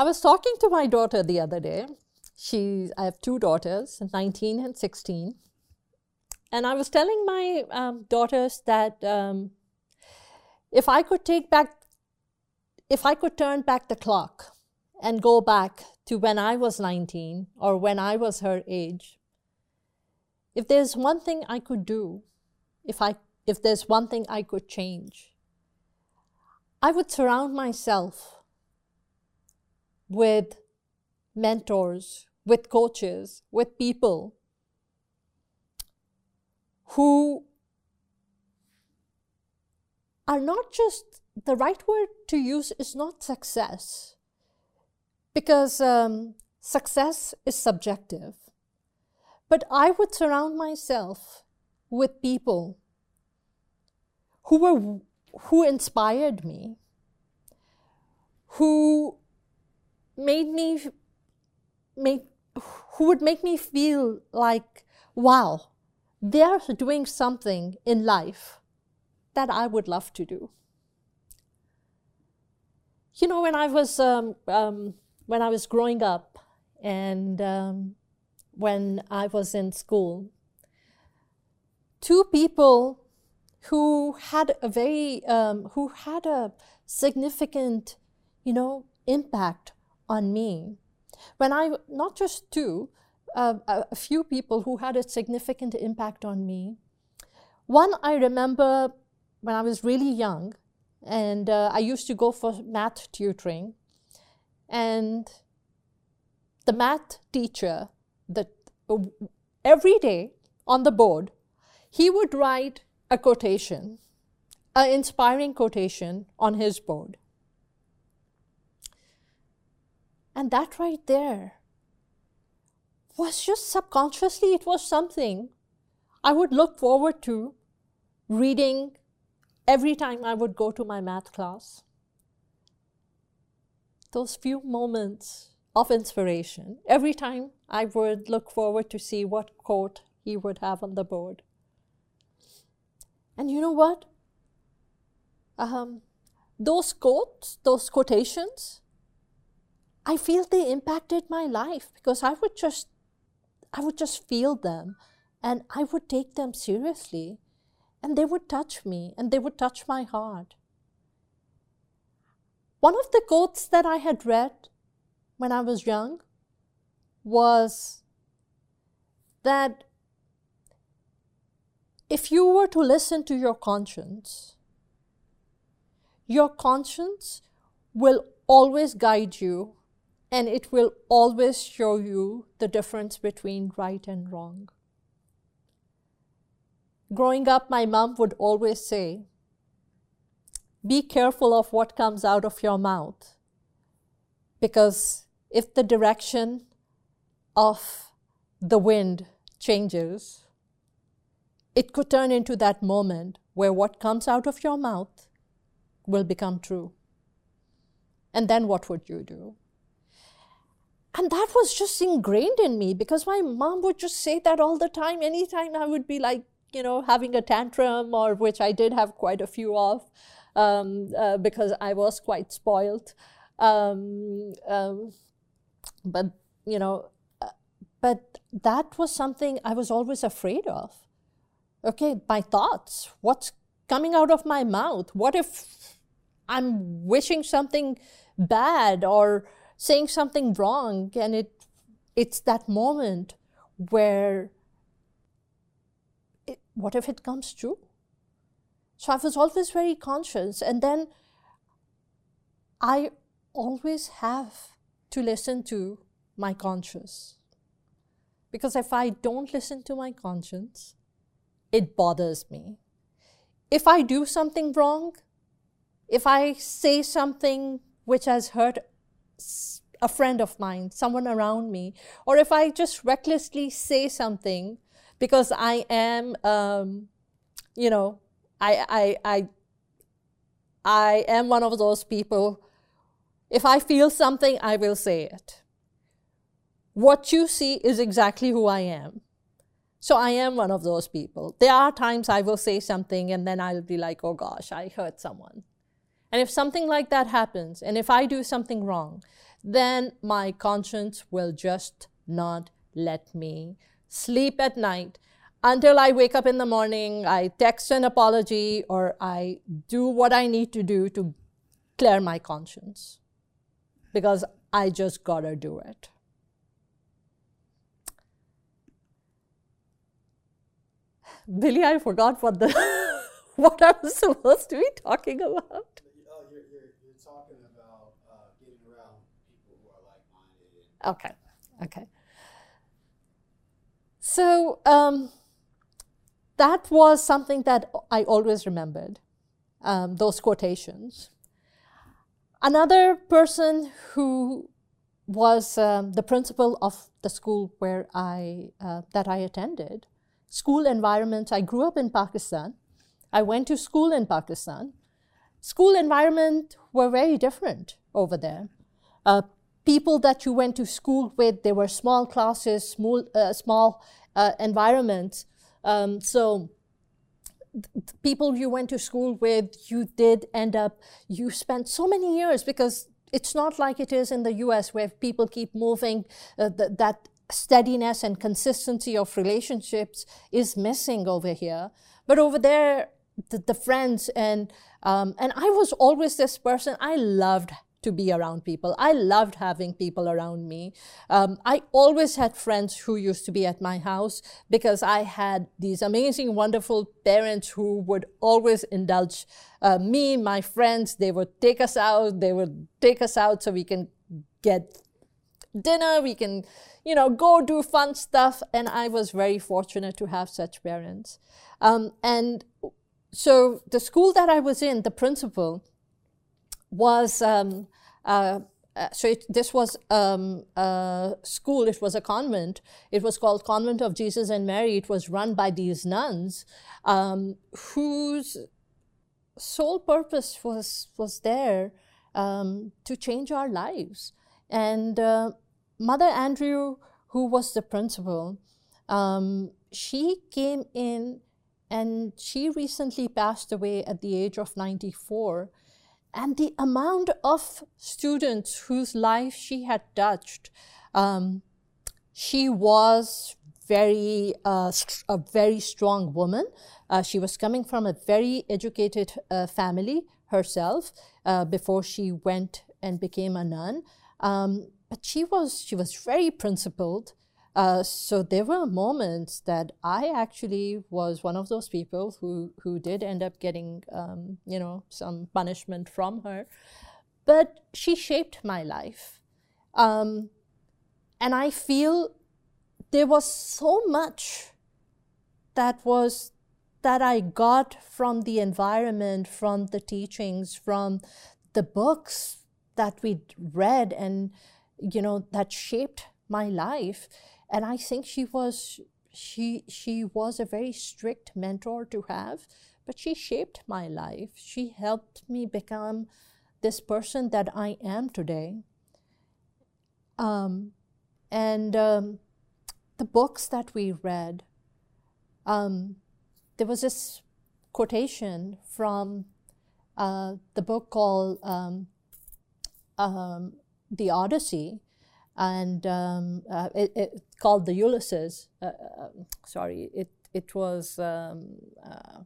I was talking to my daughter the other day. She, I have two daughters, 19 and 16. And I was telling my um, daughters that um, if I could take back, if I could turn back the clock and go back to when I was 19 or when I was her age, if there's one thing I could do, if, I, if there's one thing I could change, I would surround myself with mentors, with coaches, with people who are not just the right word to use is not success because um, success is subjective. But i would surround myself with people who were who inspired me who made me make who would make me feel like wow they're doing something in life that I would love to do. You know, when I was um, um, when I was growing up, and um, when I was in school, two people who had a very um, who had a significant, you know, impact on me. When I not just two, uh, a few people who had a significant impact on me. One I remember when I was really young, and uh, I used to go for math tutoring, and the math teacher that uh, every day on the board he would write a quotation an inspiring quotation on his board and that right there was just subconsciously, it was something I would look forward to reading every time I would go to my math class. Those few moments of inspiration, every time I would look forward to see what quote he would have on the board. And you know what? Um, those quotes, those quotations, I feel they impacted my life because I would just I would just feel them and I would take them seriously and they would touch me and they would touch my heart. One of the quotes that I had read when I was young was that if you were to listen to your conscience, your conscience will always guide you and it will always show you the difference between right and wrong. Growing up, my mom would always say, Be careful of what comes out of your mouth, because if the direction of the wind changes, it could turn into that moment where what comes out of your mouth will become true. And then what would you do? And that was just ingrained in me because my mom would just say that all the time. Anytime I would be like, you know, having a tantrum, or which I did have quite a few of um, uh, because I was quite spoiled. Um, um, but, you know, uh, but that was something I was always afraid of. Okay, my thoughts, what's coming out of my mouth? What if I'm wishing something bad or saying something wrong and it it's that moment where it, what if it comes true? So i was always very conscious and then i always have to listen to my conscience. Because if i don't listen to my conscience it bothers me. If i do something wrong if i say something which has hurt a friend of mine, someone around me, or if I just recklessly say something because I am, um, you know, I, I, I, I am one of those people. If I feel something, I will say it. What you see is exactly who I am. So I am one of those people. There are times I will say something and then I'll be like, oh gosh, I hurt someone. And if something like that happens, and if I do something wrong, then my conscience will just not let me sleep at night until I wake up in the morning, I text an apology, or I do what I need to do to clear my conscience because I just gotta do it. Billy, I forgot what the what I was supposed to be talking about. Oh, you're, you're, you're talking about uh, getting around people who are like-minded. Okay, okay. So um, that was something that I always remembered. Um, those quotations. Another person who was um, the principal of the school where I uh, that I attended school environment. I grew up in Pakistan. I went to school in Pakistan. School environment were very different over there. Uh, people that you went to school with, they were small classes, small, uh, small uh, environments. Um, so people you went to school with, you did end up, you spent so many years because it's not like it is in the US where people keep moving, uh, th- that steadiness and consistency of relationships is missing over here. But over there, the, the friends and um, and I was always this person. I loved to be around people. I loved having people around me. Um, I always had friends who used to be at my house because I had these amazing, wonderful parents who would always indulge uh, me, my friends. They would take us out. They would take us out so we can get dinner. We can, you know, go do fun stuff. And I was very fortunate to have such parents. Um, and so the school that I was in, the principal, was um, uh, uh, so it, this was um, a school it was a convent. It was called convent of jesus and mary. It was run by these nuns um, whose sole purpose was was there um, to change our lives. And uh, mother andrew who was the principal um, she came in and she recently passed away at the age of 94 and the amount of students whose life she had touched. Um, she was very uh, a very strong woman. Uh, she was coming from a very educated uh, family herself uh, before she went and became a nun. Um, but she was she was very principled. Uh, so there were moments that I actually was one of those people who who did end up getting um, you know some punishment from her, but she shaped my life, um, and I feel there was so much that was that I got from the environment, from the teachings, from the books that we read, and you know that shaped my life and I think she was she she was a very strict mentor to have, but she shaped my life. She helped me become this person that I am today. Um, and um, the books that we read, um, there was this quotation from uh, the book called um, um, The Odyssey, and um, uh, it, it, called the Ulysses. Uh, uh, sorry, it it was um, uh,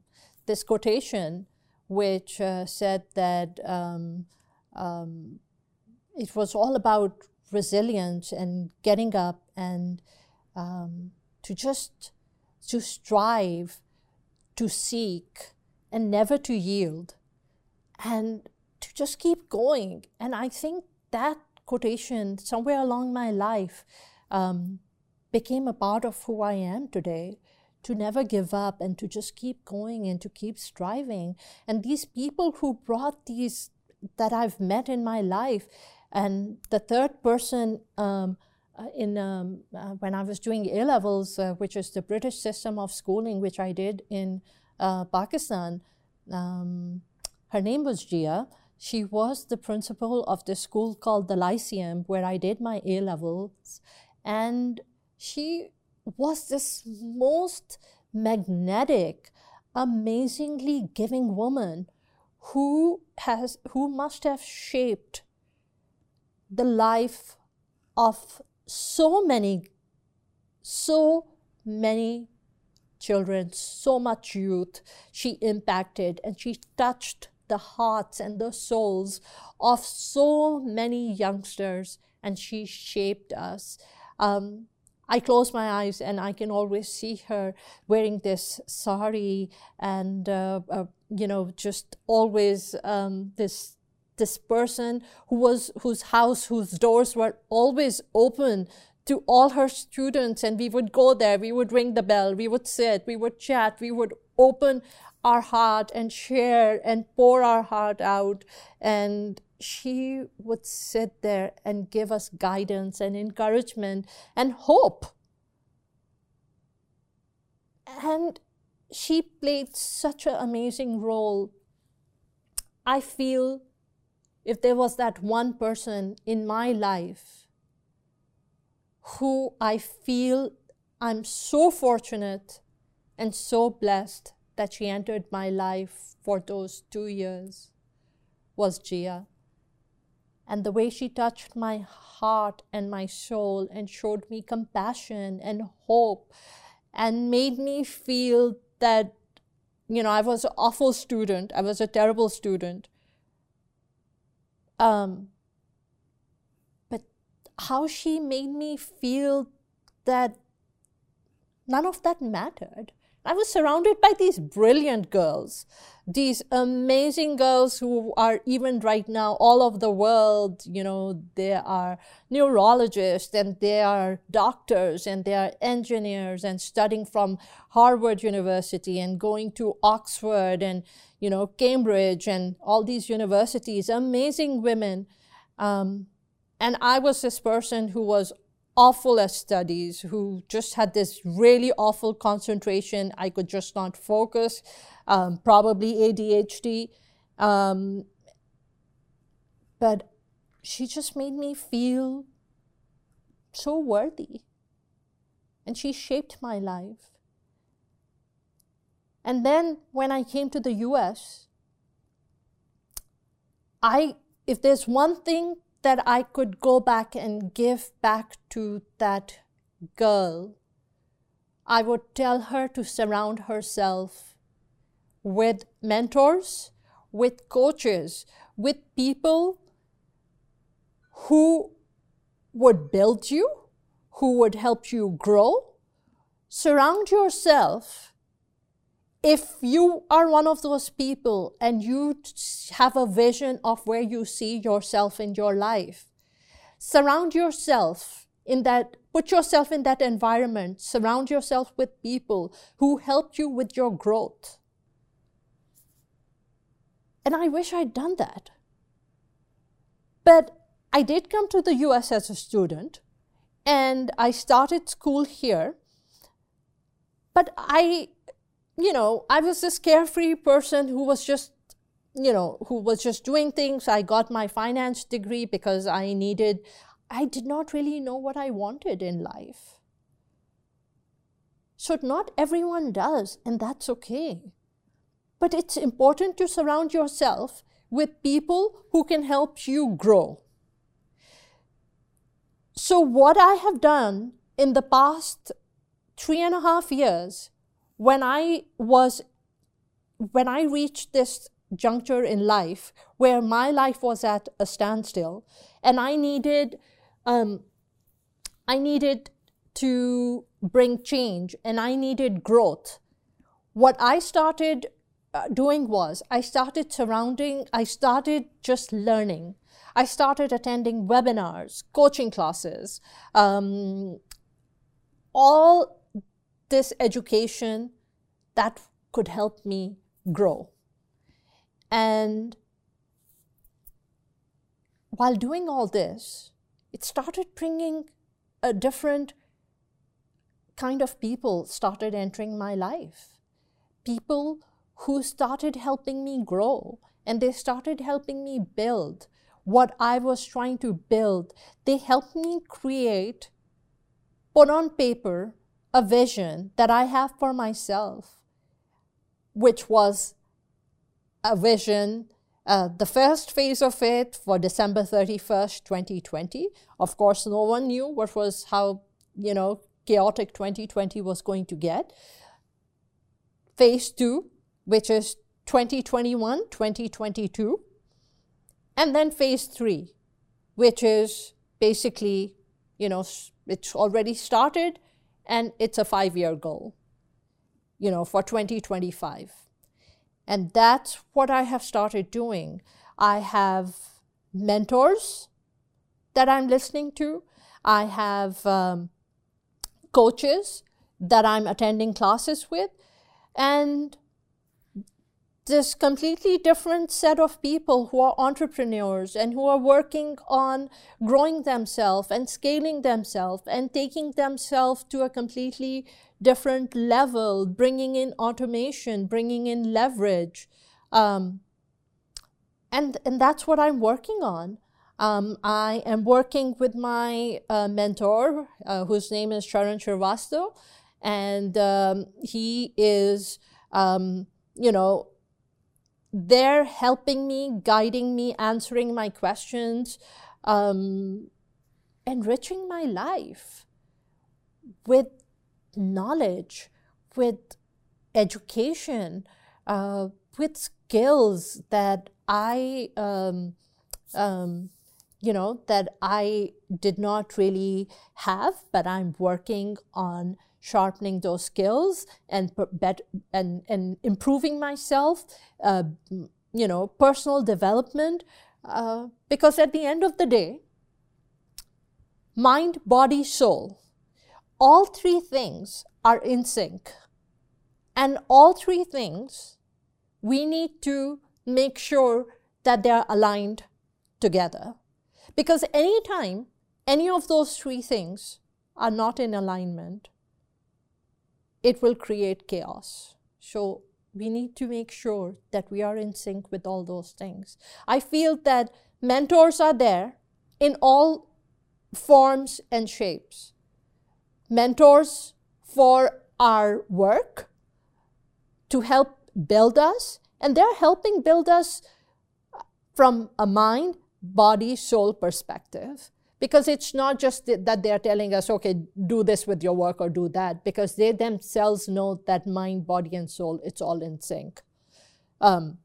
this quotation which uh, said that um, um, it was all about resilience and getting up and um, to just to strive, to seek, and never to yield, and to just keep going. And I think that quotation somewhere along my life um, became a part of who I am today. To never give up and to just keep going and to keep striving. And these people who brought these that I've met in my life, and the third person um, uh, in um, uh, when I was doing A levels, uh, which is the British system of schooling, which I did in uh, Pakistan. Um, her name was Gia. She was the principal of the school called the Lyceum, where I did my A levels. And she was this most magnetic, amazingly giving woman who has who must have shaped the life of so many, so many children, so much youth she impacted, and she touched the hearts and the souls of so many youngsters, and she shaped us. Um, I close my eyes and I can always see her wearing this sari and, uh, uh, you know, just always um, this this person who was whose house whose doors were always open to all her students and we would go there we would ring the bell we would sit we would chat we would open our heart and share and pour our heart out. And she would sit there and give us guidance and encouragement and hope. And she played such an amazing role. I feel if there was that one person in my life who I feel I'm so fortunate and so blessed that she entered my life for those two years was Gia. And the way she touched my heart and my soul and showed me compassion and hope and made me feel that, you know, I was an awful student, I was a terrible student, um, but how she made me feel that none of that mattered. I was surrounded by these brilliant girls, these amazing girls who are even right now all over the world. You know, they are neurologists and they are doctors and they are engineers and studying from Harvard University and going to Oxford and, you know, Cambridge and all these universities, amazing women. Um, and I was this person who was awful at studies, who just had this really awful concentration. I could just not focus, um, probably ADHD. Um, but she just made me feel so worthy. And she shaped my life. And then when I came to the US, I if there's one thing that I could go back and give back to that girl, I would tell her to surround herself with mentors, with coaches, with people who would build you, who would help you grow. Surround yourself if you are one of those people and you have a vision of where you see yourself in your life, surround yourself in that, put yourself in that environment, surround yourself with people who help you with your growth. And I wish I'd done that. But I did come to the US as a student and I started school here. But I you know, I was this carefree person who was just, you know, who was just doing things. I got my finance degree because I needed, I did not really know what I wanted in life. So, not everyone does, and that's okay. But it's important to surround yourself with people who can help you grow. So, what I have done in the past three and a half years when I was, when I reached this juncture in life where my life was at a standstill and I needed, um, I needed to bring change and I needed growth. What I started uh, doing was I started surrounding, I started just learning. I started attending webinars, coaching classes, um, all this education that could help me grow. And while doing all this, it started bringing a different kind of people started entering my life. People who started helping me grow and they started helping me build what I was trying to build. They helped me create, put on paper, a vision that I have for myself, which was a vision uh, the first phase of it for December 31st, 2020. Of course, no one knew what was how, you know, chaotic 2020 was going to get. Phase two, which is 2021, 2022. And then phase three, which is basically, you know, it's already started and it's a five year goal, you know, for 2025. And that's what I have started doing. I have mentors that I'm listening to. I have um, coaches that I'm attending classes with. And this completely different set of people who are entrepreneurs and who are working on growing themselves and scaling themselves and taking themselves to a completely different level, bringing in automation, bringing in leverage. Um, and, and that's what I'm working on. Um, I am working with my uh, mentor, uh, whose name is Sharan Shrivastava, and um, he is, um, you know, they're helping me, guiding me, answering my questions, um, enriching my life with knowledge, with education, uh, with skills that I, um, um, you know, that I did not really have, but I'm working on sharpening those skills and and and improving myself. Uh, you know, personal development, uh, because at the end of the day, mind, body, soul all three things are in sync. And all three things, we need to make sure that they're aligned together. Because anytime any of those three things are not in alignment, it will create chaos. So we need to make sure that we are in sync with all those things. I feel that mentors are there in all forms and shapes mentors for our work to help build us, and they're helping build us from a mind, body, soul perspective. Because it's not just that they're telling us, okay, do this with your work or do that, because they themselves know that mind, body, and soul, it's all in sync. Um,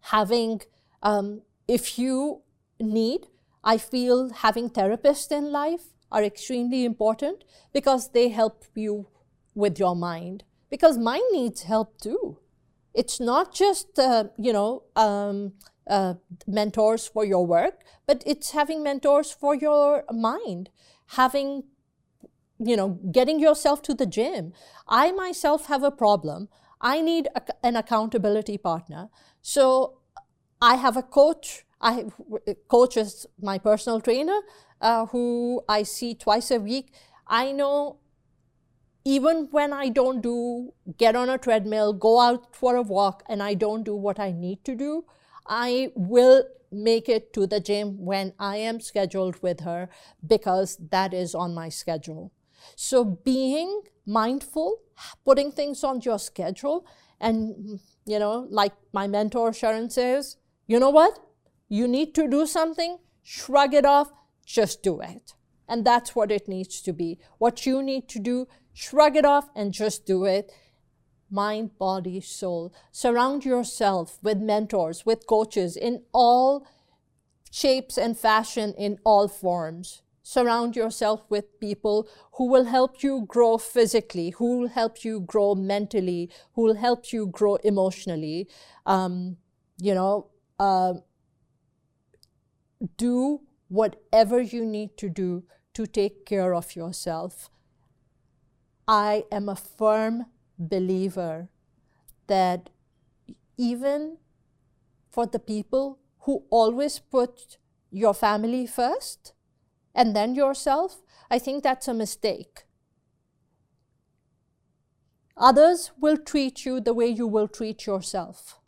having, um, if you need, I feel having therapists in life are extremely important because they help you with your mind. Because mind needs help too. It's not just, uh, you know, um, uh, mentors for your work, but it's having mentors for your mind, having, you know, getting yourself to the gym. I myself have a problem. I need a, an accountability partner. So I have a coach. I coach is my personal trainer uh, who I see twice a week, I know even when I don't do get on a treadmill, go out for a walk, and I don't do what I need to do, I will make it to the gym when I am scheduled with her because that is on my schedule. So being mindful, putting things on your schedule, and you know, like my mentor Sharan says, you know what? You need to do something, shrug it off, just do it. And that's what it needs to be. What you need to do, shrug it off and just do it. Mind, body, soul. Surround yourself with mentors, with coaches in all shapes and fashion, in all forms. Surround yourself with people who will help you grow physically, who will help you grow mentally, who will help you grow emotionally. Um, you know, uh, do whatever you need to do to take care of yourself. I am a firm believer that even for the people who always put your family first and then yourself, I think that's a mistake. Others will treat you the way you will treat yourself.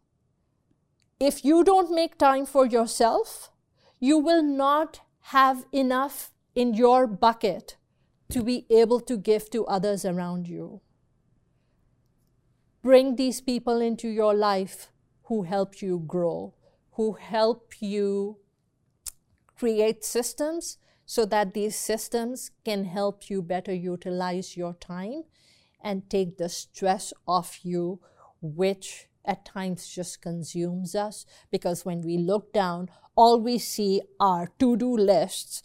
If you don't make time for yourself, you will not have enough in your bucket to be able to give to others around you. Bring these people into your life who help you grow, who help you create systems so that these systems can help you better utilize your time and take the stress off you, which at times just consumes us. Because when we look down, all we see are to do lists,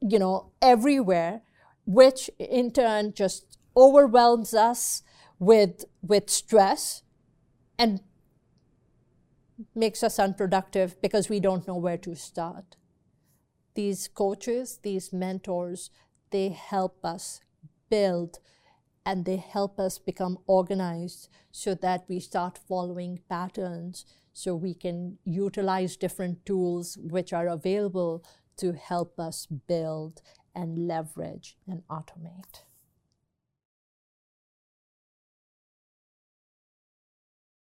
you know, everywhere, which in turn just overwhelms us with, with stress and makes us unproductive because we don't know where to start. These coaches, these mentors, they help us build and they help us become organized so that we start following patterns so we can utilize different tools which are available to help us build and leverage and automate.